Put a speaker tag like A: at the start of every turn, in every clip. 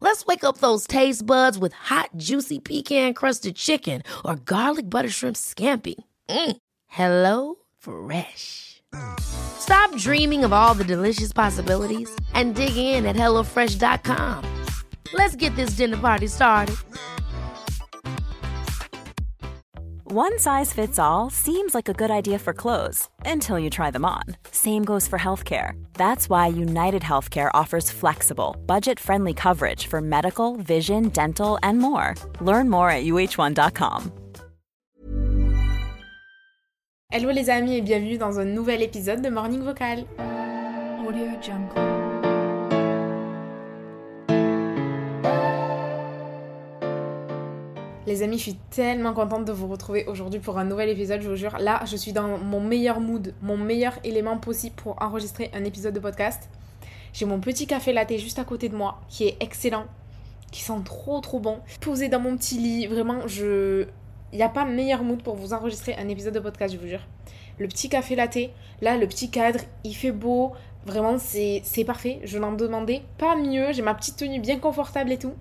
A: Let's wake up those taste buds with hot, juicy pecan crusted chicken or garlic butter shrimp scampi. Mm. Hello Fresh. Stop dreaming of all the delicious possibilities and dig in at HelloFresh.com. Let's get this dinner party started.
B: One size fits all seems like a good idea for clothes until you try them on. Same goes for healthcare. That's why United Healthcare offers flexible, budget friendly coverage for medical, vision, dental, and more. Learn more at uh1.com.
C: Hello les amis et bienvenue dans un nouvel épisode de Morning Vocal.
D: Audio Jungle.
C: Les amis, je suis tellement contente de vous retrouver aujourd'hui pour un nouvel épisode, je vous jure. Là, je suis dans mon meilleur mood, mon meilleur élément possible pour enregistrer un épisode de podcast. J'ai mon petit café latte juste à côté de moi, qui est excellent, qui sent trop trop bon. Posé dans mon petit lit, vraiment, je... Il n'y a pas meilleur mood pour vous enregistrer un épisode de podcast, je vous jure. Le petit café latte, là, le petit cadre, il fait beau, Vraiment, c'est parfait. Je n'en demandais pas mieux. J'ai ma petite tenue bien confortable et tout.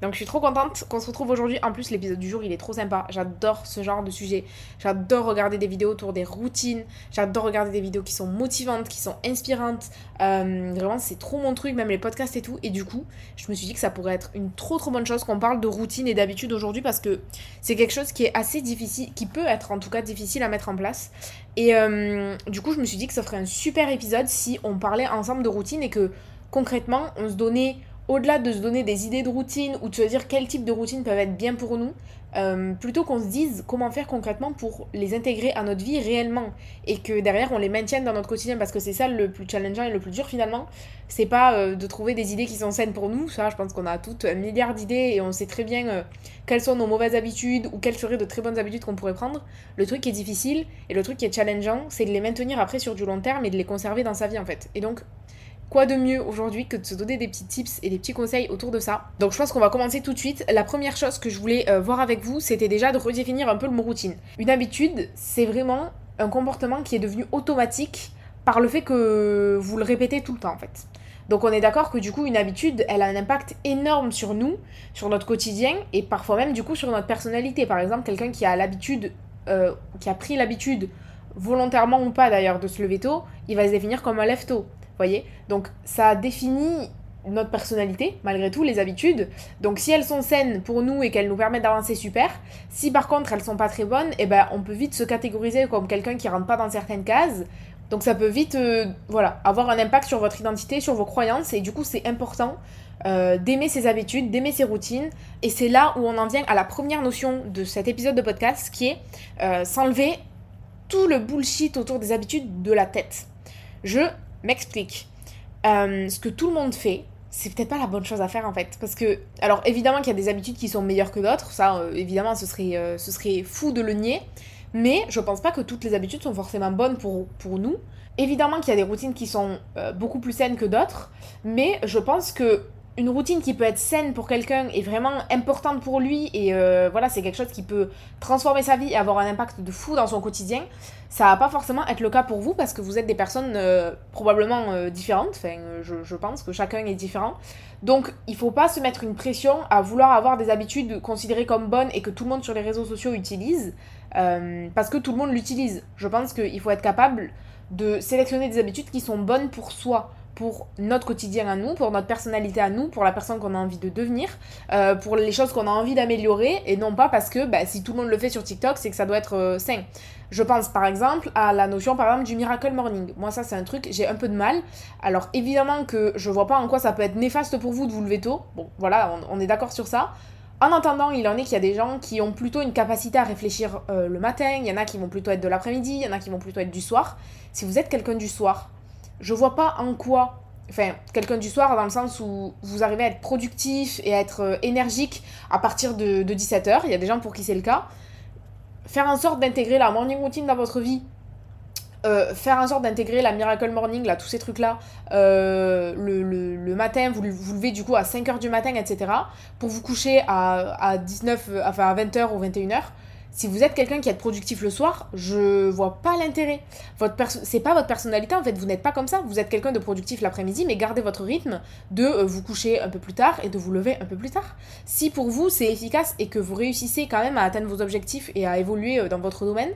C: Donc, je suis trop contente qu'on se retrouve aujourd'hui. En plus, l'épisode du jour, il est trop sympa. J'adore ce genre de sujet. J'adore regarder des vidéos autour des routines. J'adore regarder des vidéos qui sont motivantes, qui sont inspirantes. Euh, vraiment, c'est trop mon truc, même les podcasts et tout. Et du coup, je me suis dit que ça pourrait être une trop trop bonne chose qu'on parle de routine et d'habitude aujourd'hui parce que c'est quelque chose qui est assez difficile, qui peut être en tout cas difficile à mettre en place. Et euh, du coup, je me suis dit que ça ferait un super épisode si on parlait ensemble de routine et que concrètement, on se donnait, au-delà de se donner des idées de routine ou de se dire quel type de routine peuvent être bien pour nous, euh, plutôt qu'on se dise comment faire concrètement pour les intégrer à notre vie réellement et que derrière on les maintienne dans notre quotidien parce que c'est ça le plus challengeant et le plus dur finalement. C'est pas euh, de trouver des idées qui sont saines pour nous, ça je pense qu'on a toutes un milliard d'idées et on sait très bien euh, quelles sont nos mauvaises habitudes ou quelles seraient de très bonnes habitudes qu'on pourrait prendre. Le truc qui est difficile et le truc qui est challengeant, c'est de les maintenir après sur du long terme et de les conserver dans sa vie en fait. Et donc Quoi de mieux aujourd'hui que de se donner des petits tips et des petits conseils autour de ça Donc je pense qu'on va commencer tout de suite. La première chose que je voulais euh, voir avec vous, c'était déjà de redéfinir un peu le mot routine. Une habitude, c'est vraiment un comportement qui est devenu automatique par le fait que vous le répétez tout le temps en fait. Donc on est d'accord que du coup une habitude, elle a un impact énorme sur nous, sur notre quotidien et parfois même du coup sur notre personnalité. Par exemple, quelqu'un qui a l'habitude, euh, qui a pris l'habitude volontairement ou pas d'ailleurs de se lever tôt, il va se définir comme un lève tôt voyez Donc ça définit notre personnalité, malgré tout, les habitudes. Donc si elles sont saines pour nous et qu'elles nous permettent d'avancer, super. Si par contre elles sont pas très bonnes, eh ben, on peut vite se catégoriser comme quelqu'un qui rentre pas dans certaines cases. Donc ça peut vite euh, voilà, avoir un impact sur votre identité, sur vos croyances. Et du coup c'est important euh, d'aimer ses habitudes, d'aimer ses routines. Et c'est là où on en vient à la première notion de cet épisode de podcast qui est euh, s'enlever tout le bullshit autour des habitudes de la tête. Je m'explique. Euh, ce que tout le monde fait, c'est peut-être pas la bonne chose à faire en fait. Parce que, alors évidemment qu'il y a des habitudes qui sont meilleures que d'autres, ça euh, évidemment ce serait, euh, ce serait fou de le nier, mais je pense pas que toutes les habitudes sont forcément bonnes pour, pour nous. Évidemment qu'il y a des routines qui sont beaucoup plus saines que d'autres, mais je pense que une routine qui peut être saine pour quelqu'un est vraiment importante pour lui et euh, voilà c'est quelque chose qui peut transformer sa vie et avoir un impact de fou dans son quotidien ça va pas forcément être le cas pour vous parce que vous êtes des personnes euh, probablement euh, différentes. Je, pense que chacun est différent. Donc il faut pas se mettre une pression à vouloir avoir des habitudes considérées comme bonnes et que tout le monde sur les réseaux sociaux utilise parce que tout le monde l'utilise. Je pense qu'il faut être capable de sélectionner des habitudes qui sont bonnes pour soi pour notre quotidien à nous, pour notre personnalité à nous, pour la personne qu'on a envie de devenir, euh, pour les choses qu'on a envie d'améliorer, et non pas parce que bah, si tout le monde le fait sur TikTok, c'est que ça doit être euh, sain. Je pense par exemple à la notion par exemple du miracle morning. Moi ça c'est un truc, j'ai un peu de mal. Alors évidemment que je vois pas en quoi ça peut être néfaste pour vous de vous lever tôt. Bon voilà, on, est d'accord sur ça. En attendant, il en est qu'il y a des gens qui ont plutôt une capacité à réfléchir euh, le matin, il y en a qui vont plutôt être de l'après-midi, il y en a qui vont plutôt être du soir. Si vous êtes quelqu'un du soir, je vois pas en quoi, enfin, quelqu'un du soir dans le sens où vous arrivez à être productif et à être euh, énergique à partir de, de 17h, il y a des gens pour qui c'est le cas. Faire en sorte d'intégrer la morning routine dans votre vie, euh, faire en sorte d'intégrer la Miracle Morning, là, tous ces trucs-là, euh, le, le, le, matin, vous vous levez du coup à 5h du matin, etc., pour vous coucher à, à 19, enfin à 20h ou 21h, si vous êtes quelqu'un qui est productif le soir, je vois pas l'intérêt. Votre c'est pas votre personnalité en fait, vous n'êtes pas comme ça. Vous êtes quelqu'un de productif l'après-midi, mais gardez votre rythme de euh, vous coucher un peu plus tard et de vous lever un peu plus tard. Si pour vous c'est efficace et que vous réussissez quand même à atteindre vos objectifs et à évoluer dans votre domaine,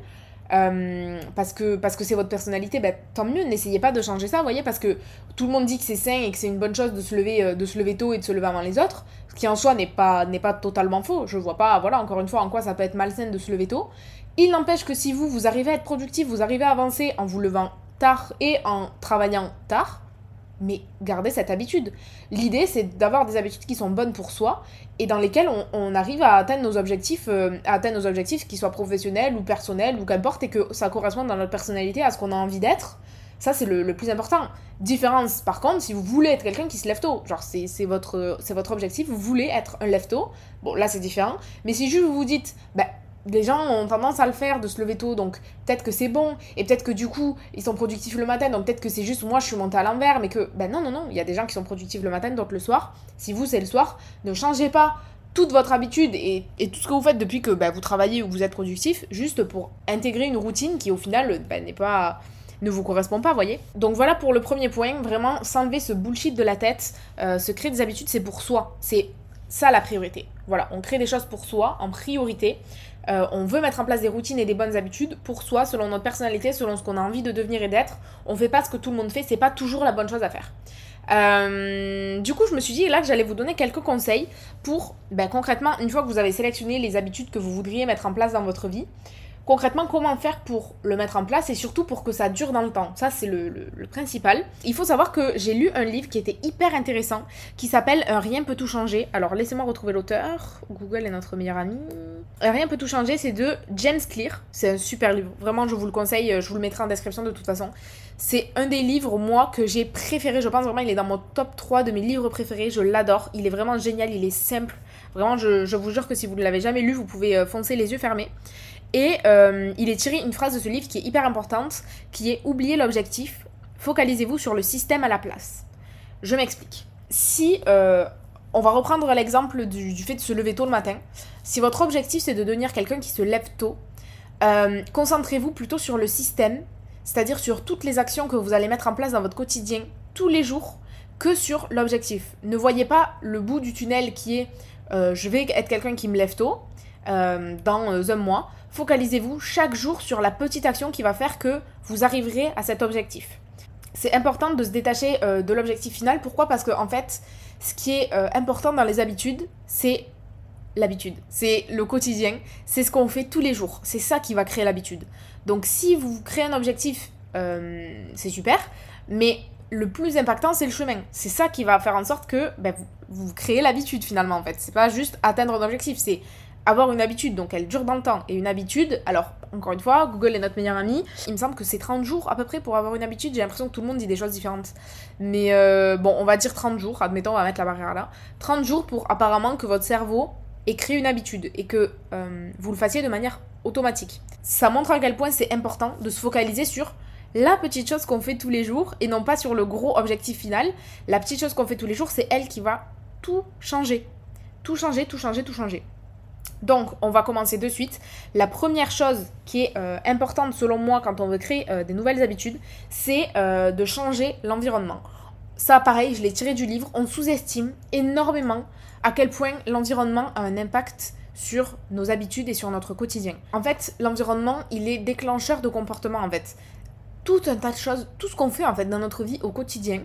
C: euh, parce que parce que c'est votre personnalité, bah, tant mieux, n'essayez pas de changer ça, vous voyez, parce que tout le monde dit que c'est sain et que c'est une bonne chose de se lever euh, de se lever tôt et de se lever avant les autres, ce qui en soi n'est pas n'est pas totalement faux. Je vois pas, voilà, encore une fois, en quoi ça peut être malsain de se lever tôt. Il n'empêche que si vous vous arrivez à être productif, vous arrivez à avancer en vous levant tard et en travaillant tard, mais gardez cette habitude. L'idée, c'est d'avoir des habitudes qui sont bonnes pour soi et dans lesquelles on, on arrive à atteindre nos objectifs, euh, à atteindre nos objectifs, qu'ils soient professionnels ou personnels ou qu'importe, et que ça corresponde dans notre personnalité à ce qu'on a envie d'être. Ça, c'est le, le, plus important. Différence, par contre, si vous voulez être quelqu'un qui se lève tôt, genre c'est votre, votre objectif, vous voulez être un lève tôt, bon là c'est différent, mais si juste vous vous dites, bah les gens ont tendance à le faire, de se lever tôt, donc peut-être que c'est bon, et peut-être que du coup, ils sont productifs le matin, donc peut-être que c'est juste moi, je suis montée à l'envers, mais que, ben non, non, non, il y a des gens qui sont productifs le matin, d'autres le soir. Si vous, c'est le soir, ne changez pas toute votre habitude et, tout ce que vous faites depuis que ben, vous travaillez ou que vous êtes productif, juste pour intégrer une routine qui, au final, ben, n'est pas ne vous correspond pas, voyez. Donc voilà pour le premier point, vraiment s'enlever ce bullshit de la tête, euh, se créer des habitudes, c'est pour soi, c'est ça la priorité. Voilà, on crée des choses pour soi en priorité. Euh, on veut mettre en place des routines et des bonnes habitudes pour soi, selon notre personnalité, selon ce qu'on a envie de devenir et d'être. On fait pas ce que tout le monde fait, c'est pas toujours la bonne chose à faire. Euh, du coup, je me suis dit là que j'allais vous donner quelques conseils pour, ben, concrètement, une fois que vous avez sélectionné les habitudes que vous voudriez mettre en place dans votre vie, concrètement comment faire pour le mettre en place et surtout pour que ça dure dans le temps. Ça, c'est le, principal. Il faut savoir que j'ai lu un livre qui était hyper intéressant qui s'appelle Rien peut tout changer. Alors, laissez-moi retrouver l'auteur. Google est notre meilleur ami. Rien peut tout changer, c'est de James Clear. C'est un super livre. Vraiment, je vous le conseille. Je vous le mettrai en description de toute façon. C'est un des livres, moi, que j'ai préféré. Je pense vraiment, il est dans mon top 3 de mes livres préférés. Je l'adore. Il est vraiment génial. Il est simple. Vraiment, je, je vous jure que si vous ne l'avez jamais lu, vous pouvez foncer les yeux fermés. Et euh, il est tiré une phrase de ce livre qui est hyper importante, qui est oubliez l'objectif, focalisez-vous sur le système à la place. Je m'explique. Si euh, on va reprendre l'exemple du, fait de se lever tôt le matin, si votre objectif c'est de devenir quelqu'un qui se lève tôt, euh, concentrez-vous plutôt sur le système, c'est-à-dire sur toutes les actions que vous allez mettre en place dans votre quotidien tous les jours, que sur l'objectif. Ne voyez pas le bout du tunnel qui est je vais être quelqu'un qui me lève tôt dans un mois focalisez-vous chaque jour sur la petite action qui va faire que vous arriverez à cet objectif. C'est important de se détacher euh, de l'objectif final. Pourquoi? Parce que en fait, ce qui est euh, important dans les habitudes, c'est l'habitude. C'est le quotidien. C'est ce qu'on fait tous les jours. C'est ça qui va créer l'habitude. Donc si vous créez un objectif, euh, c'est super. Mais le plus impactant, c'est le chemin. C'est ça qui va faire en sorte que ben, vous, créez l'habitude finalement en fait. C'est pas juste atteindre un objectif, c'est avoir une habitude, donc elle dure dans le temps. Et une habitude, alors encore une fois, Google est notre meilleur ami. Il me semble que c'est 30 jours à peu près pour avoir une habitude. J'ai l'impression que tout le monde dit des choses différentes. Mais euh, bon, on va dire 30 jours, admettons, on va mettre la barrière là. 30 jours pour apparemment que votre cerveau ait créé une habitude et que euh, vous le fassiez de manière automatique. Ça montre à quel point c'est important de se focaliser sur la petite chose qu'on fait tous les jours et non pas sur le gros objectif final. La petite chose qu'on fait tous les jours, c'est elle qui va tout changer. Tout changer, tout changer, tout changer. Donc, on va commencer de suite. La première chose qui est euh, importante selon moi quand on veut créer euh, des nouvelles habitudes, c'est euh, de changer l'environnement. Ça, pareil, je l'ai tiré du livre. On sous-estime énormément à quel point l'environnement a un impact sur nos habitudes et sur notre quotidien. En fait, l'environnement, il est déclencheur de comportement, en fait. Tout un tas de choses, tout ce qu'on fait, en fait, dans notre vie au quotidien,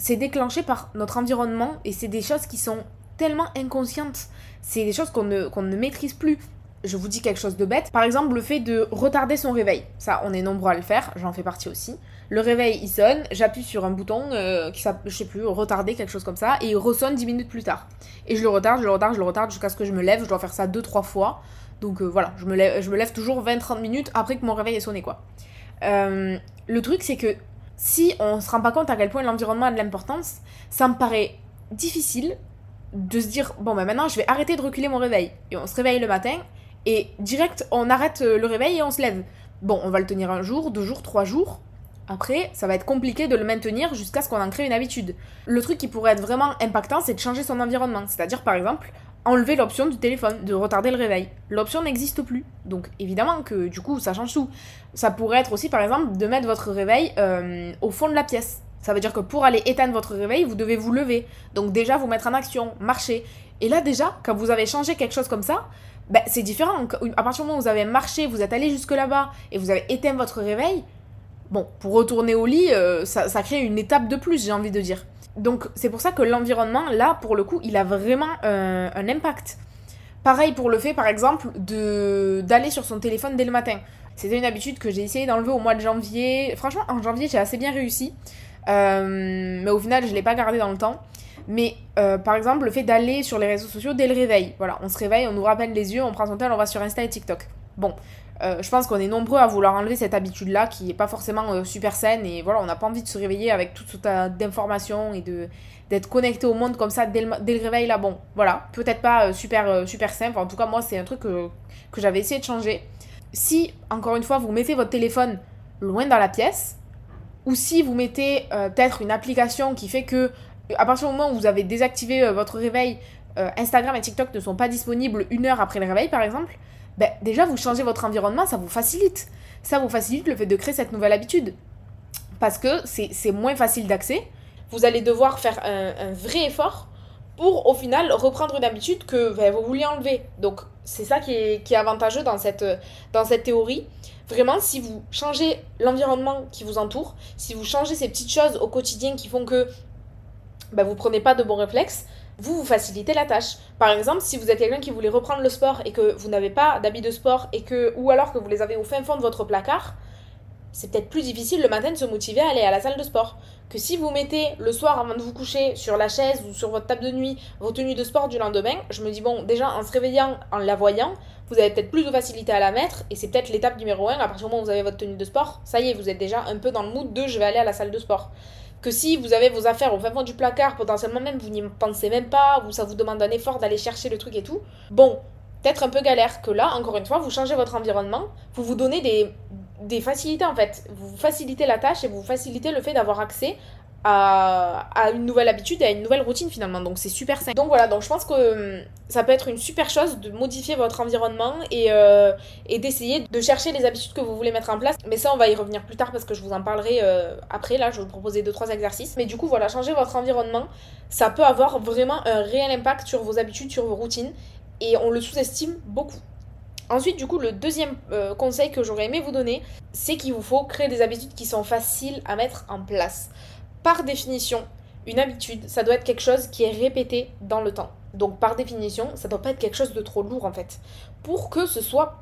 C: c'est déclenché par notre environnement et c'est des choses qui sont tellement inconscientes. C'est des choses qu'on ne, ne maîtrise plus. je vous dis quelque chose de bête. Par exemple, le fait de retarder son réveil. Ça, on est nombreux à le faire, j'en fais partie aussi. Le réveil, il sonne, j'appuie sur un bouton euh, qui s'appelle, je sais plus, retarder, quelque chose comme ça, et il ressonne 10 minutes plus tard. Et je le retarde, je le retarde, je le retarde jusqu'à ce que je me lève. Je dois faire ça 2-3 fois. Donc euh, voilà, je me, lève, je me lève toujours 20-30 minutes après que mon réveil ait sonné, quoi. Euh, le truc, c'est que si on se rend pas compte à quel point l'environnement a de l'importance, ça me paraît difficile de se dire bon ben maintenant je vais arrêter de reculer mon réveil et on se réveille le matin et direct on arrête le réveil et on se lève. Bon, on va le tenir un jour, deux jours, trois jours. Après, ça va être compliqué de le maintenir jusqu'à ce qu'on en crée une habitude. Le truc qui pourrait être vraiment impactant, c'est de changer son environnement. C'est-à-dire, par exemple, enlever l'option du téléphone, de retarder le réveil. L'option n'existe plus. Donc évidemment que du coup ça change tout. Ça pourrait être aussi par exemple de mettre votre réveil euh, au fond de la pièce. Ça veut dire que pour aller éteindre votre réveil, vous devez vous lever. Donc déjà vous mettre en action, marcher. Et là déjà, quand vous avez changé quelque chose comme ça, ben, c'est différent. À partir du moment où vous avez marché, vous êtes allé jusque là-bas et vous avez éteint votre réveil, bon, pour retourner au lit, euh, ça, crée une étape de plus, j'ai envie de dire. Donc c'est pour ça que l'environnement, là, pour le coup, il a vraiment euh, un impact. Pareil pour le fait, par exemple, de d'aller sur son téléphone dès le matin. C'était une habitude que j'ai essayé d'enlever au mois de janvier. Franchement, en janvier, j'ai assez bien réussi. Euh, mais au final, je ne l'ai pas gardé dans le temps. Mais euh, par exemple, le fait d'aller sur les réseaux sociaux dès le réveil. Voilà, on se réveille, on nous rappelle les yeux, on prend son tel, on va sur Insta et TikTok. Bon, euh, je pense qu'on est nombreux à vouloir enlever cette habitude-là qui n'est pas forcément super saine et voilà, on n'a pas envie de se réveiller avec toute cette d'informations et d'être connecté au monde comme ça dès le, dès le réveil là. Bon, voilà, peut-être pas super super simple. En tout cas, moi, c'est un truc que, que j'avais essayé de changer. Si encore une fois, vous mettez votre téléphone loin dans la pièce ou si vous mettez peut-être une application qui fait que à partir du moment où vous avez désactivé votre réveil, Instagram et TikTok ne sont pas disponibles une heure après le réveil par exemple ben, déjà vous changez votre environnement, ça vous facilite. Ça vous facilite le fait de créer cette nouvelle habitude. Parce que c'est moins facile d'accès. Vous allez devoir faire un, vrai effort pour au final reprendre une habitude que ben, vous vouliez enlever. Donc c'est ça qui est, qui est, avantageux dans cette, dans cette théorie. Vraiment, si vous changez l'environnement qui vous entoure, si vous changez ces petites choses au quotidien qui font que ben, vous prenez pas de bons réflexes, vous vous facilitez la tâche. Par exemple, si vous êtes quelqu'un qui voulait reprendre le sport et que vous n'avez pas d'habits de sport et que ou alors que vous les avez au fin fond de votre placard, c'est peut-être plus difficile le matin de se motiver à aller à la salle de sport. Que si vous mettez le soir avant de vous coucher sur la chaise ou sur votre table de nuit vos tenues de sport du lendemain, je me dis bon, déjà en se réveillant, en la voyant, vous avez peut-être plus de facilité à la mettre et c'est peut-être l'étape numéro 1 à partir du moment où vous avez votre tenue de sport, ça y est, vous êtes déjà un peu dans le mood de je vais aller à la salle de sport que si vous avez vos affaires au fin fond du placard, potentiellement même vous n'y pensez même pas, ou ça vous demande un effort d'aller chercher le truc et tout, bon, peut-être un peu galère que là, encore une fois, vous changez votre environnement, vous vous donnez des, des facilités en fait, vous facilitez la tâche et vous facilitez le fait d'avoir accès à, une nouvelle habitude et à une nouvelle routine finalement. Donc c'est super simple. Donc voilà, donc je pense que hum, ça peut être une super chose de modifier votre environnement et, euh, et d'essayer de chercher les habitudes que vous voulez mettre en place. Mais ça, on va y revenir plus tard parce que je vous en parlerai euh, après. Là, je vais vous proposer 2-3 exercices. Mais du coup, voilà, changer votre environnement, ça peut avoir vraiment un réel impact sur vos habitudes, sur vos routines et on le sous-estime beaucoup. Ensuite, du coup, le deuxième euh, conseil que j'aurais aimé vous donner, c'est qu'il vous faut créer des habitudes qui sont faciles à mettre en place par définition, une habitude, ça doit être quelque chose qui est répété dans le temps. Donc par définition, ça doit pas être quelque chose de trop lourd en fait. Pour que ce soit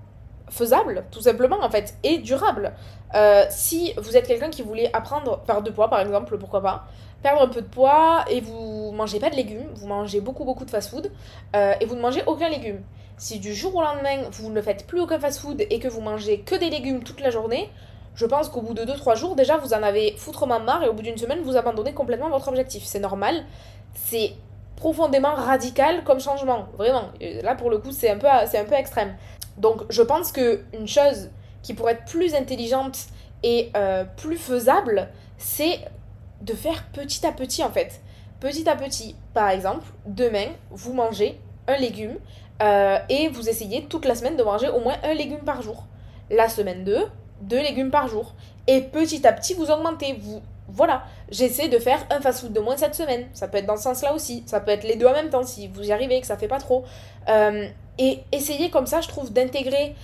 C: faisable, tout simplement en fait, et durable. Euh, si vous êtes quelqu'un qui voulait apprendre perdre de poids par exemple, pourquoi pas, perdre un peu de poids et vous mangez pas de légumes, vous mangez beaucoup beaucoup de fast-food euh, et vous ne mangez aucun légume. Si du jour au lendemain vous ne faites plus aucun fast-food et que vous mangez que des légumes toute la journée, je pense qu'au bout de 2-3 jours, déjà, vous en avez foutrement marre et au bout d'une semaine, vous abandonnez complètement votre objectif. C'est normal. C'est profondément radical comme changement. Vraiment. Là, pour le coup, c'est un, peu, extrême. Donc, je pense qu'une chose qui pourrait être plus intelligente et euh, plus faisable, c'est de faire petit à petit, en fait. Petit à petit. Par exemple, demain, vous mangez un légume euh, et vous essayez toute la semaine de manger au moins un légume par jour. La semaine 2, deux légumes par jour. Et petit à petit, vous augmentez. Vous, voilà, j'essaie de faire un fast-food de moins cette semaine. Ça peut être dans ce sens-là aussi. Ça peut être les deux en même temps si vous y arrivez, que ça fait pas trop. Euh, et essayez comme ça, je trouve, d'intégrer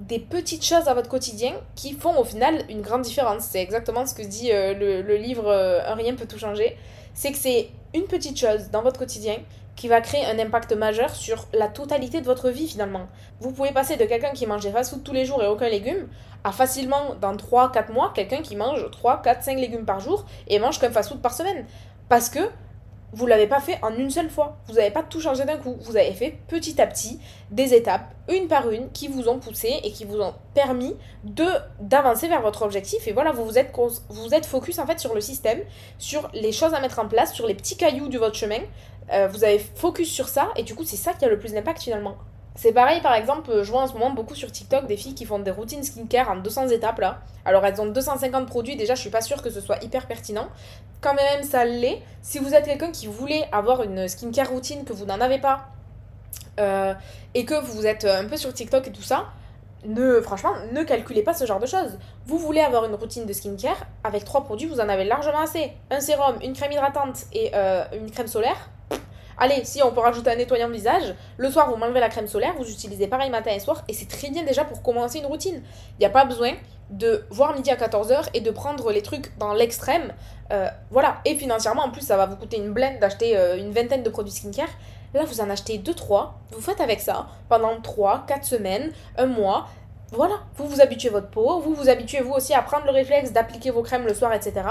C: des petites choses à votre quotidien qui font au final une grande différence. C'est exactement ce que dit euh, le, livre Un rien peut tout changer. C'est que c'est une petite chose dans votre quotidien qui va créer un impact majeur sur la totalité de votre vie finalement. Vous pouvez passer de quelqu'un qui mangeait fast-food tous les jours et aucun légume à facilement dans 3-4 mois quelqu'un qui mange 3, 4, 5 légumes par jour et mange qu'un fast-food par semaine. Parce que vous l'avez pas fait en une seule fois. Vous n'avez pas tout changé d'un coup. Vous avez fait petit à petit des étapes, une par une, qui vous ont poussé et qui vous ont permis d'avancer vers votre objectif. Et voilà, vous vous êtes, vous êtes focus en fait sur le système, sur les choses à mettre en place, sur les petits cailloux de votre chemin. Euh, vous avez focus sur ça et du coup c'est ça qui a le plus d'impact finalement. C'est pareil, par exemple, je vois en ce moment beaucoup sur TikTok des filles qui font des routines skincare en 200 étapes là. Alors elles ont 250 produits, déjà je suis pas sûre que ce soit hyper pertinent. Quand même ça l'est. Si vous êtes quelqu'un qui voulait avoir une skincare routine, que vous n'en avez pas, euh, et que vous êtes un peu sur TikTok et tout ça, ne, franchement, ne calculez pas ce genre de choses. Vous voulez avoir une routine de skincare, avec trois produits, vous en avez largement assez. Un sérum, une crème hydratante et euh, une crème solaire Allez, si on peut rajouter un nettoyant de visage, le soir vous m'enlevez la crème solaire, vous utilisez pareil matin et soir, et c'est très bien déjà pour commencer une routine. Il n'y a pas besoin de voir midi à 14h et de prendre les trucs dans l'extrême. Euh, voilà, et financièrement en plus ça va vous coûter une blende d'acheter euh, une vingtaine de produits skincare. Là vous en achetez 2-3, vous faites avec ça pendant 3-4 semaines, un mois, voilà, vous vous habituez votre peau, vous vous habituez vous aussi à prendre le réflexe d'appliquer vos crèmes le soir, etc.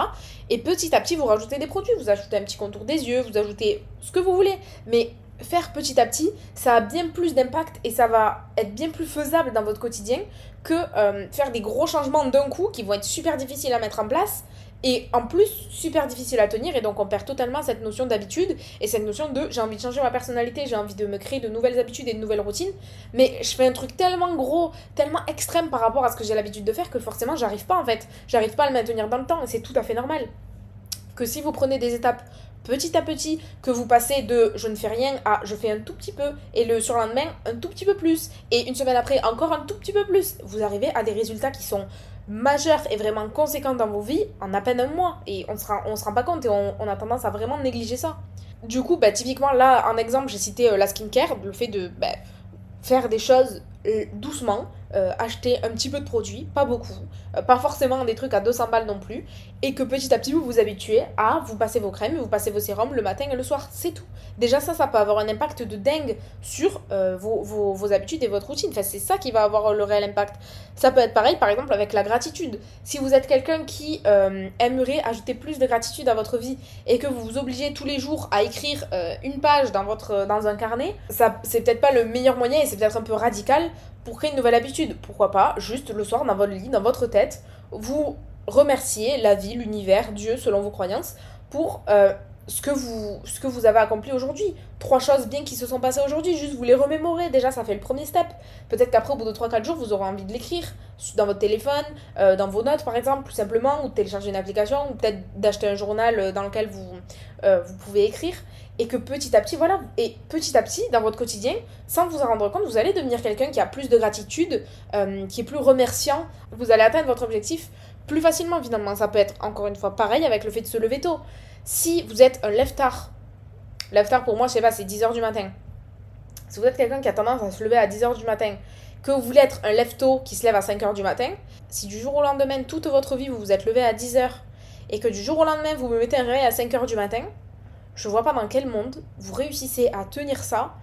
C: Et petit à petit, vous rajoutez des produits, vous ajoutez un petit contour des yeux, vous ajoutez ce que vous voulez. Mais faire petit à petit, ça a bien plus d'impact et ça va être bien plus faisable dans votre quotidien que euh, faire des gros changements d'un coup qui vont être super difficiles à mettre en place et en plus super difficile à tenir et donc on perd totalement cette notion d'habitude et cette notion de j'ai envie de changer ma personnalité, j'ai envie de me créer de nouvelles habitudes et de nouvelles routines, mais je fais un truc tellement gros, tellement extrême par rapport à ce que j'ai l'habitude de faire que forcément j'arrive pas en fait, j'arrive pas à le maintenir dans le temps et c'est tout à fait normal. Que si vous prenez des étapes petit à petit, que vous passez de je ne fais rien à je fais un tout petit peu et le surlendemain un tout petit peu plus et une semaine après encore un tout petit peu plus, vous arrivez à des résultats qui sont majeur et vraiment conséquent dans vos vies en à peine un mois. Et on se rend, on se rend pas compte et on, a tendance à vraiment négliger ça. Du coup, bah, typiquement, là, en exemple, j'ai cité euh, la skincare, le fait de bah, faire des choses doucement, euh, acheter un petit peu de produits, pas beaucoup, euh, pas forcément des trucs à 200 balles non plus, et que petit à petit vous vous habituez à vous passer vos crèmes, vous passez vos sérums le matin et le soir, c'est tout. Déjà ça, ça peut avoir un impact de dingue sur vos, vos, vos, habitudes et votre routine, enfin c'est ça qui va avoir le réel impact. Ça peut être pareil par exemple avec la gratitude. Si vous êtes quelqu'un qui aimerait ajouter plus de gratitude à votre vie et que vous vous obligez tous les jours à écrire une page dans, votre, dans un carnet, ça c'est peut-être pas le meilleur moyen et c'est peut-être un peu radical pour créer une nouvelle habitude. Pourquoi pas, juste le soir dans votre lit, dans votre tête, vous remercier la vie, l'univers, Dieu, selon vos croyances, pour euh, ce, que vous, ce que vous avez accompli aujourd'hui. Trois choses bien qui se sont passées aujourd'hui, juste vous les remémorer, déjà ça fait le premier step. Peut-être qu'après, au bout de 3-4 jours, vous aurez envie de l'écrire dans votre téléphone, euh, dans vos notes par exemple, tout simplement, ou de télécharger une application, ou peut-être d'acheter un journal euh, dans lequel vous, vous pouvez écrire et que petit à petit, voilà, et petit à petit, dans votre quotidien, sans vous en rendre compte, vous allez devenir quelqu'un qui a plus de gratitude, euh, qui est plus remerciant, vous allez atteindre votre objectif plus facilement finalement. Ça peut être encore une fois pareil avec le fait de se lever tôt. Si vous êtes un lève-tard, pour moi, je sais pas, c'est 10h du matin. Si vous êtes quelqu'un qui a tendance à se lever à 10h du matin, que vous voulez être un lève-tôt qui se lève à 5h du matin, si du jour au lendemain, toute votre vie, vous vous êtes levé à 10h et que du jour au lendemain, vous me mettez un réveil à 5h du matin, je vois pas dans quel monde vous réussissez à tenir ça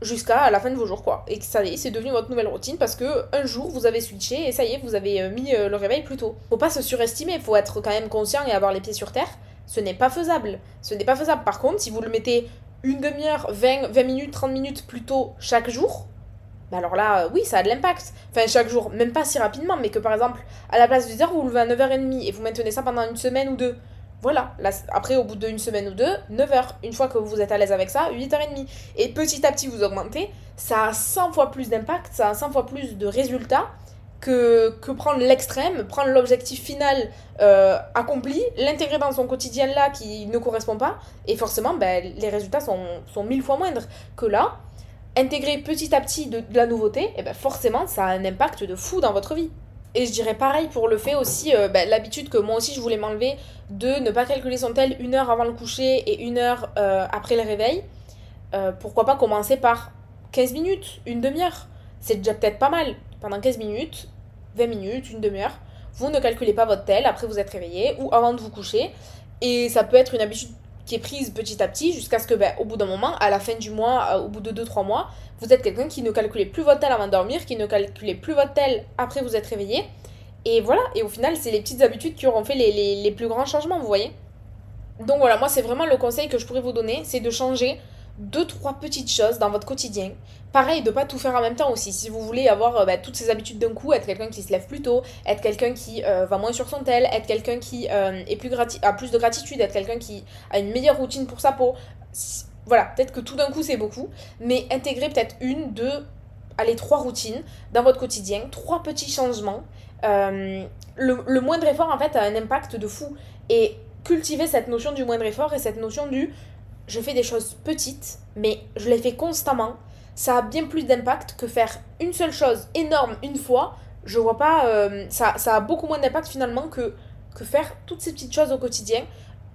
C: jusqu'à la fin de vos jours quoi et que ça y est c'est devenu votre nouvelle routine parce que un jour vous avez switché et ça y est vous avez euh, mis euh, le réveil plus tôt faut pas se surestimer faut être quand même conscient et avoir les pieds sur terre ce n'est pas faisable ce n'est pas faisable par contre si vous le mettez une demi-heure 20, 20 minutes 30 minutes plus tôt chaque jour bah alors là, euh, oui, ça a de l'impact. Enfin, chaque jour, même pas si rapidement, mais que par exemple, à la place de 10h, vous, vous levez à 9h30 et vous maintenez ça pendant une semaine ou deux. Voilà, après au bout d'une semaine ou deux, 9h. Une fois que vous êtes à l'aise avec ça, 8h30. Et petit à petit vous augmentez, ça a 100 fois plus d'impact, ça a 100 fois plus de résultats que, que prendre l'extrême, prendre l'objectif final euh, accompli, l'intégrer dans son quotidien là qui ne correspond pas, et forcément ben, les résultats sont, sont mille fois moindres que là. Intégrer petit à petit de, la nouveauté, et eh ben forcément ça a un impact de fou dans votre vie. Et je dirais pareil pour le fait aussi, euh, bah, l'habitude que moi aussi je voulais m'enlever de ne pas calculer son tel une heure avant le coucher et une heure euh, après le réveil. Euh, pourquoi pas commencer par 15 minutes, une demi-heure C'est déjà peut-être pas mal. Pendant 15 minutes, 20 minutes, une demi-heure, vous ne calculez pas votre tel après vous êtes réveillé ou avant de vous coucher. Et ça peut être une habitude qui est prise petit à petit jusqu'à ce que, ben, au bout d'un moment, à la fin du mois, euh, au bout de 2-3 mois, vous êtes quelqu'un qui ne calculez plus votre tel avant de dormir, qui ne calculez plus votre tel après vous êtes réveillé. Et voilà, et au final, c'est les petites habitudes qui auront fait les, les, les plus grands changements, vous voyez. Donc voilà, moi, c'est vraiment le conseil que je pourrais vous donner, c'est de changer deux, trois petites choses dans votre quotidien. Pareil, de pas tout faire en même temps aussi. Si vous voulez avoir euh, bah, toutes ces habitudes d'un coup, être quelqu'un qui se lève plus tôt, être quelqu'un qui euh, va moins sur son tel, être quelqu'un qui euh, est plus a plus de gratitude, être quelqu'un qui a une meilleure routine pour sa peau. Voilà, peut-être que tout d'un coup c'est beaucoup, mais intégrer peut-être une, deux, allez, trois routines dans votre quotidien, trois petits changements. le, le moindre effort en fait a un impact de fou. Et cultiver cette notion du moindre effort et cette notion du je fais des choses petites, mais je les fais constamment, ça a bien plus d'impact que faire une seule chose énorme une fois. Je vois pas. Euh, ça, ça a beaucoup moins d'impact finalement que, que faire toutes ces petites choses au quotidien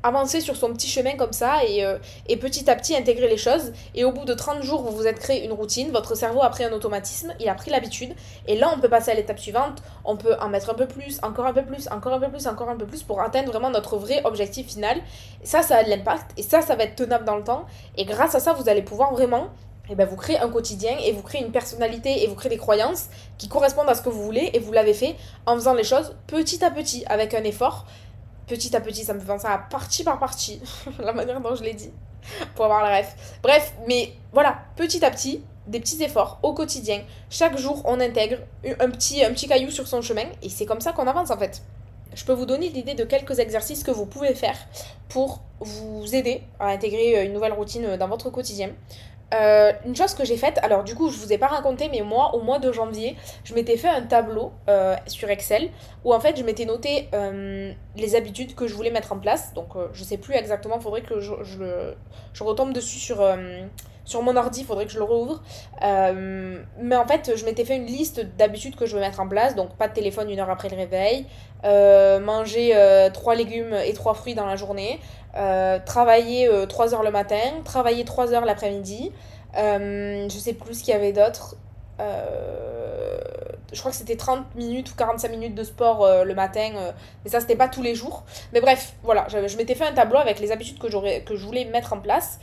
C: avancer sur son petit chemin comme ça et, euh, et, petit à petit intégrer les choses. Et au bout de 30 jours, vous vous êtes créé une routine, votre cerveau a pris un automatisme, il a pris l'habitude. Et là, on peut passer à l'étape suivante, on peut en mettre un peu plus, encore un peu plus, encore un peu plus, encore un peu plus pour atteindre vraiment notre vrai objectif final. Et ça, ça a de l'impact et ça, ça va être tenable dans le temps. Et grâce à ça, vous allez pouvoir vraiment et eh ben vous créez un quotidien et vous créez une personnalité et vous créez des croyances qui correspondent à ce que vous voulez et vous l'avez fait en faisant les choses petit à petit avec un effort petit à petit, ça me fait penser à partie par partie, la manière dont je l'ai dit, pour avoir la ref. Bref, mais voilà, petit à petit, des petits efforts au quotidien. Chaque jour, on intègre un petit, un petit caillou sur son chemin et c'est comme ça qu'on avance en fait. Je peux vous donner l'idée de quelques exercices que vous pouvez faire pour vous aider à intégrer une nouvelle routine dans votre quotidien. Euh, une chose que j'ai faite, alors du coup je vous ai pas raconté, mais moi au mois de janvier, je m'étais fait un tableau euh, sur Excel où en fait je m'étais noté euh, les habitudes que je voulais mettre en place. Donc je sais plus exactement, faudrait que je, je, retombe dessus sur, sur mon ordi, faudrait que je le rouvre. mais en fait je m'étais fait une liste d'habitudes que je veux mettre en place, donc pas de téléphone une heure après le réveil, manger 3 légumes et 3 fruits dans la journée, euh, travailler 3 euh, heures le matin, travailler 3 heures l'après-midi. Euh, je sais plus ce qu'il y avait d'autre. je crois que c'était 30 minutes ou 45 minutes de sport le matin, mais ça c'était pas tous les jours. Mais bref, voilà, je, je m'étais fait un tableau avec les habitudes que, que je voulais mettre en place.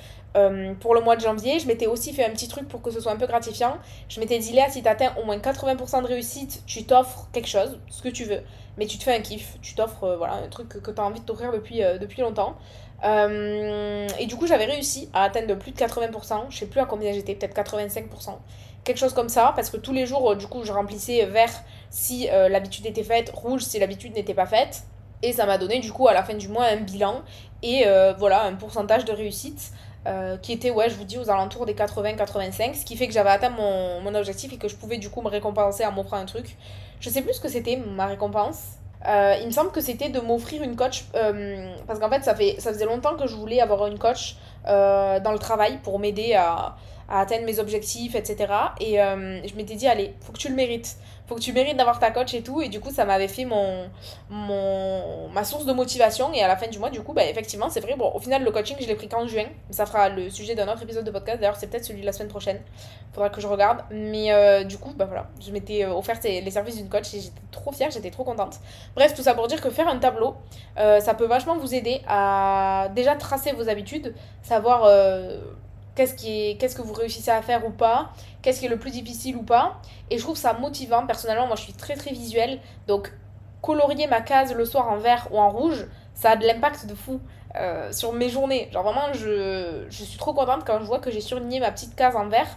C: Pour le mois de janvier, je m'étais aussi fait un petit truc pour que ce soit un peu gratifiant. Je m'étais dit, Léa, si tu atteins au moins 80% de réussite, tu t'offres quelque chose, ce que tu veux mais tu te fais un kiff, tu t'offres euh, voilà, un truc que, tu as envie de t'offrir depuis, euh, depuis longtemps. Euh, et du coup, j'avais réussi à atteindre plus de 80%, je sais plus à combien j'étais, peut-être 85%, quelque chose comme ça, parce que tous les jours, du coup, je remplissais vert si l'habitude était faite, rouge si l'habitude n'était pas faite. Et ça m'a donné du coup à la fin du mois un bilan et voilà un pourcentage de réussite qui était, ouais, je vous dis, aux alentours des 80-85, ce qui fait que j'avais atteint mon, mon, objectif et que je pouvais du coup me récompenser en m'offrant un truc. Je sais plus ce que c'était ma récompense. Euh, il me semble que c'était de m'offrir une coach euh, parce qu'en fait ça, fait ça faisait longtemps que je voulais avoir une coach euh, dans le travail pour m'aider à, à, atteindre mes objectifs, etc. Et je m'étais dit, allez, faut que tu le mérites faut que tu mérites d'avoir ta coach et tout. Et du coup, ça m'avait fait mon, mon, ma source de motivation. Et à la fin du mois, du coup, bah, effectivement, c'est vrai. Bon, au final, le coaching, je l'ai pris qu'en juin. Ça fera le sujet d'un autre épisode de podcast. D'ailleurs, c'est peut-être celui de la semaine prochaine. Faudra que je regarde. Mais euh, du coup, bah voilà, je m'étais euh, offert les services d'une coach et j'étais trop fière, j'étais trop contente. Bref, tout ça pour dire que faire un tableau, euh, ça peut vachement vous aider à déjà tracer vos habitudes, savoir qu'est-ce qui est, qu'est-ce que vous réussissez à faire ou pas, qu'est-ce qui est le plus difficile ou pas. Et je trouve ça motivant. Personnellement, moi je suis très très visuelle. Donc colorier ma case le soir en vert ou en rouge, ça a de l'impact de fou euh, sur mes journées. Genre vraiment, je, je suis trop contente quand je vois que j'ai surligné ma petite case en vert.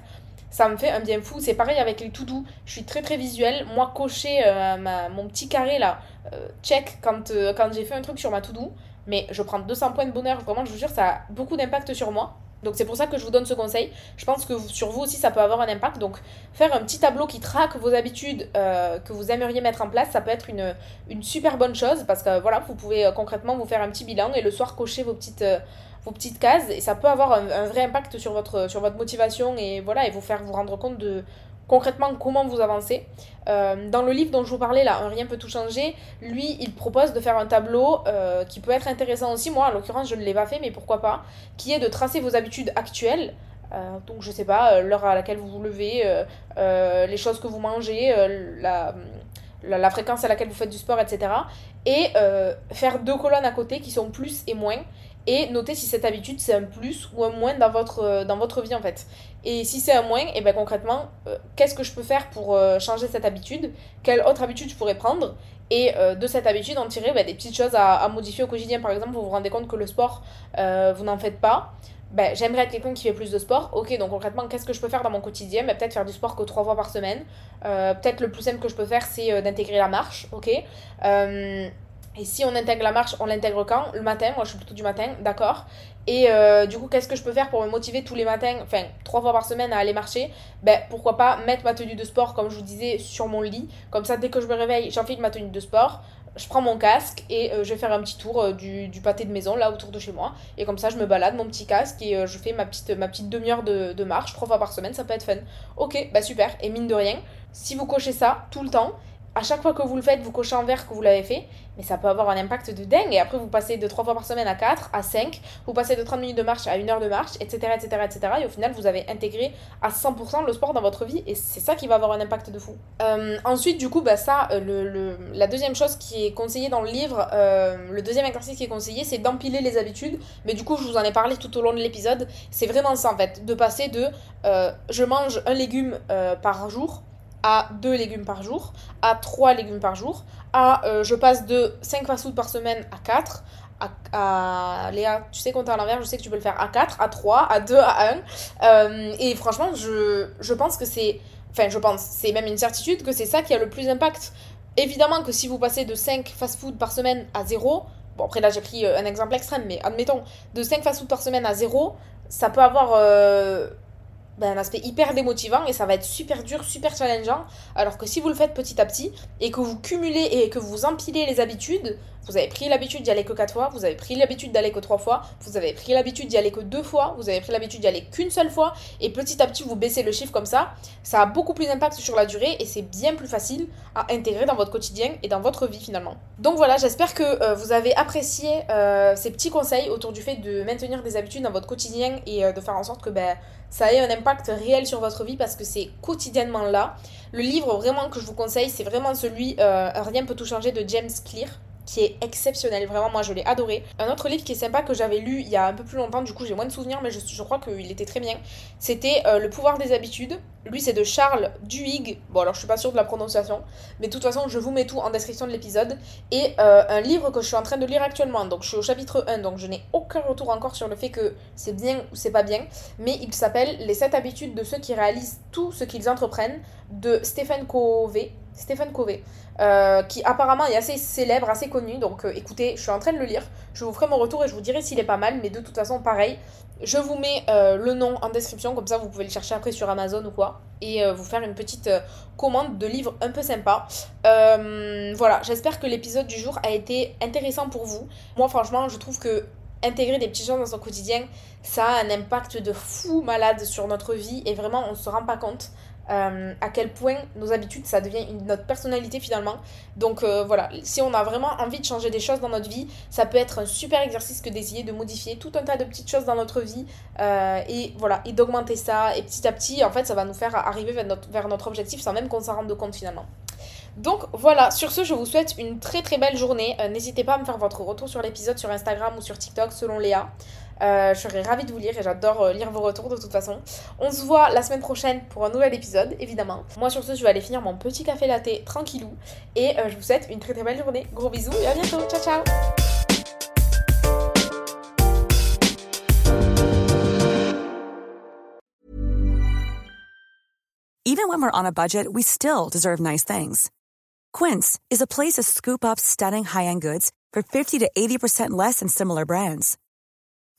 C: Ça me fait un bien fou. C'est pareil avec les tout doux. Je suis très très visuelle. Moi, cocher euh, ma, mon petit carré là, euh, check quand, quand j'ai fait un truc sur ma tout doux. Mais je prends 200 points de bonheur. Vraiment, je vous jure, ça a beaucoup d'impact sur moi. Donc c'est pour ça que je vous donne ce conseil. Je pense que sur vous aussi ça peut avoir un impact. Donc faire un petit tableau qui traque vos habitudes euh, que vous aimeriez mettre en place, ça peut être une, super bonne chose parce que voilà, vous pouvez euh, concrètement vous faire un petit bilan et le soir cocher vos petites, euh, cases et ça peut avoir un, un, vrai impact sur votre, sur votre motivation et voilà et vous faire vous rendre compte de, concrètement comment vous avancez. Euh, dans le livre dont je vous parlais là, Un rien peut tout changer, lui il propose de faire un tableau euh, qui peut être intéressant aussi. Moi en l'occurrence je ne l'ai pas fait mais pourquoi pas, qui est de tracer vos habitudes actuelles. Euh, donc je sais pas, l'heure à laquelle vous vous levez, les choses que vous mangez, la, la, fréquence à laquelle vous faites du sport, etc. Et faire deux colonnes à côté qui sont plus et moins et notez si cette habitude c'est un plus ou un moins dans votre, dans votre vie en fait. Et si c'est un moins, et ben concrètement, qu'est-ce que je peux faire pour changer cette habitude? Quelle autre habitude je pourrais prendre? Et de cette habitude en tirer ben, des petites choses à, à, modifier au quotidien. Par exemple, vous vous rendez compte que le sport, vous n'en faites pas ben, j'aimerais être quelqu'un qui fait plus de sport. Ok, donc concrètement, qu'est-ce que je peux faire dans mon quotidien? Ben, Peut-être faire du sport que trois fois par semaine. Euh, peut-être le plus simple que je peux faire, c'est euh, d'intégrer la marche. Ok euh, Et si on intègre la marche, on l'intègre quand? Le matin. Moi, je suis plutôt du matin, d'accord. Et du coup, qu'est-ce que je peux faire pour me motiver tous les matins, enfin, trois fois par semaine à aller marcher? Ben, pourquoi pas mettre ma tenue de sport, comme je vous disais, sur mon lit. Comme ça, dès que je me réveille, j'enfile ma tenue de sport je prends mon casque et euh, je vais faire un petit tour euh, du, du, pâté de maison là autour de chez moi. Et comme ça, je me balade mon petit casque et euh, je fais ma petite, ma petite demi-heure de, de, marche trois fois par semaine. Ça peut être fun. Ok, bah super. Et mine de rien, si vous cochez ça tout le temps, à chaque fois que vous le faites, vous cochez en vert que vous l'avez fait, mais ça peut avoir un impact de dingue. Et après, vous passez de 3 fois par semaine à 4, à 5, vous passez de 30 minutes de marche à 1 heure de marche, etc., etc., etc. Et au final, vous avez intégré à 100% le sport dans votre vie, et c'est ça qui va avoir un impact de fou. Euh, ensuite, du coup, bah, ça, euh, le, le, la deuxième chose qui est conseillée dans le livre, euh, le deuxième exercice qui est conseillé, c'est d'empiler les habitudes. Mais du coup, je vous en ai parlé tout au long de l'épisode. C'est vraiment ça, en fait, de passer de je mange un légume par jour à 2 légumes par jour, à 3 légumes par jour, à euh, je passe de 5 fast-food par semaine à 4, à, Léa, tu sais compter à l'envers, je sais que tu peux le faire à 4, à 3, à 2, à 1. Euh, et franchement, je, je pense que c'est. Enfin, je pense, c'est même une certitude que c'est ça qui a le plus d'impact. Évidemment que si vous passez de 5 fast-food par semaine à 0, bon après là j'ai pris euh, un exemple extrême, mais admettons, de 5 fast-food par semaine à 0, ça peut avoir ben, un aspect hyper démotivant et ça va être super dur, super challengeant. Alors que si vous le faites petit à petit et que vous cumulez et que vous empilez les habitudes, vous avez pris l'habitude d'y aller que 4 fois, vous avez pris l'habitude d'aller que 3 fois, vous avez pris l'habitude d'y aller que 2 fois, vous avez pris l'habitude d'y aller qu'une seule fois, et petit à petit vous baissez le chiffre comme ça, ça a beaucoup plus d'impact sur la durée et c'est bien plus facile à intégrer dans votre quotidien et dans votre vie finalement. Donc voilà, j'espère que euh, vous avez apprécié euh, ces petits conseils autour du fait de maintenir des habitudes dans votre quotidien et euh, de faire en sorte que ben, ça ait un impact réel sur votre vie parce que c'est quotidiennement là. Le livre vraiment que je vous conseille, c'est vraiment celui Rien peut tout changer de James Clear qui est exceptionnel. Vraiment, moi, je l'ai adoré. Un autre livre qui est sympa que j'avais lu il y a un peu plus longtemps, du coup, j'ai moins de souvenirs, mais je, je crois qu'il était très bien. C'était euh, Le pouvoir des habitudes. Lui, c'est de Charles Duhigg. Bon, alors, je suis pas sûre de la prononciation, mais de toute façon, je vous mets tout en description de l'épisode. Et euh, un livre que je suis en train de lire actuellement. Donc, je suis au chapitre 1, donc je n'ai aucun retour encore sur le fait que c'est bien ou c'est pas bien. Mais il s'appelle Les 7 habitudes de ceux qui réalisent tout ce qu'ils entreprennent de Stephen Covey. Stéphane Covey, euh, qui apparemment est assez célèbre, assez connu. Donc euh, écoutez, je suis en train de le lire. Je vous ferai mon retour et je vous dirai s'il est pas mal. Mais de toute façon, pareil, je vous mets euh, le nom en description. Comme ça, vous pouvez le chercher après sur Amazon ou quoi. Et vous faire une petite commande de livres un peu sympa. voilà, j'espère que l'épisode du jour a été intéressant pour vous. Moi, franchement, je trouve que intégrer des petites choses dans son quotidien, ça a un impact de fou malade sur notre vie et vraiment on se rend pas compte. Euh, à quel point nos habitudes, ça devient notre personnalité finalement. Donc euh, voilà, si on a vraiment envie de changer des choses dans notre vie, ça peut être un super exercice que d'essayer de modifier tout un tas de petites choses dans notre vie euh, et voilà, et d'augmenter ça. Et petit à petit, en fait, ça va nous faire arriver vers notre, vers notre objectif sans même qu'on s'en rende compte finalement. Donc voilà, sur ce, je vous souhaite une très très belle journée. N'hésitez pas à me faire votre retour sur l'épisode sur Instagram ou sur TikTok selon Léa. Euh, je serais ravie de vous lire et j'adore euh, lire vos retours de toute façon. On se voit la semaine prochaine pour un nouvel épisode, évidemment. Moi sur ce, je vais aller finir mon petit café latte tranquillou. Et euh, je vous souhaite une très très belle journée. Gros bisous et à bientôt. Ciao ciao
E: Even when we're on a budget, we still deserve nice things. Quince is a place to scoop up stunning high-end goods for 50 to 80% less than similar brands.